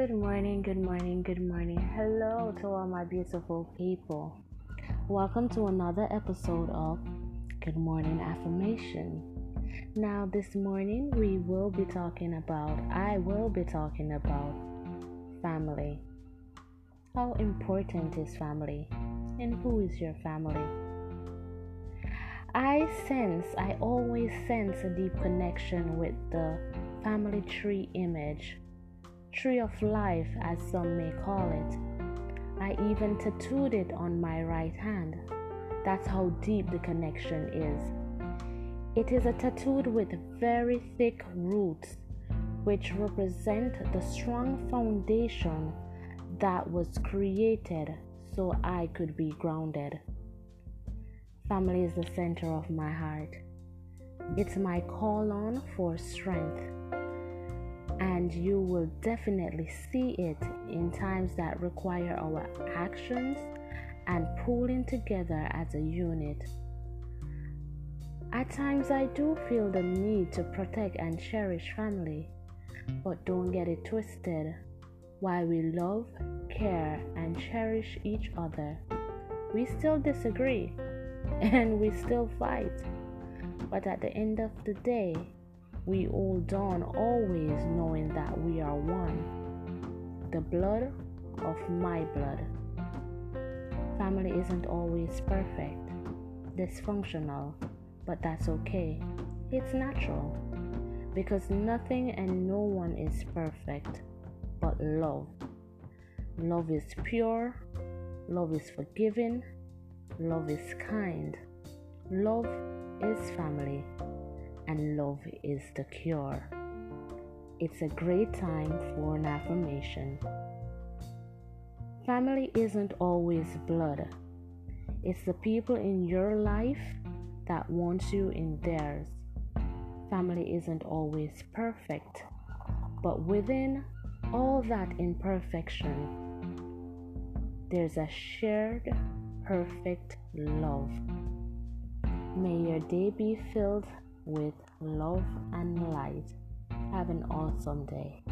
Good morning, good morning, good morning. Hello to all my beautiful people. Welcome to another episode of Good Morning Affirmation. Now, this morning we will be talking about, I will be talking about family. How important is family? And who is your family? I sense, I always sense a deep connection with the family tree image, tree of life, as some may call it. I even tattooed it on my right hand. That's how deep the connection is. It is a tattooed with very thick roots, which represent the strong foundation that was created so I could be grounded. Family is the center of my heart. It's my call on for strength. And you will definitely see it in times that require our actions and pulling together as a unit. At times, I do feel the need to protect and cherish family, but don't get it twisted. While we love, care, and cherish each other, we still disagree and we still fight. But at the end of the day, we hold on always knowing that we are one. The blood of my blood. Family isn't always perfect, dysfunctional, but that's okay. It's natural because nothing and no one is perfect but love. Love is pure, love is forgiving, Love is kind. Love is family. And love is the cure. It's a great time for an affirmation. Family isn't always blood. It's the people in your life that want you in theirs. Family isn't always perfect, but within all that imperfection, there's a shared perfect love. May your day be filled with love and light. Have an awesome day.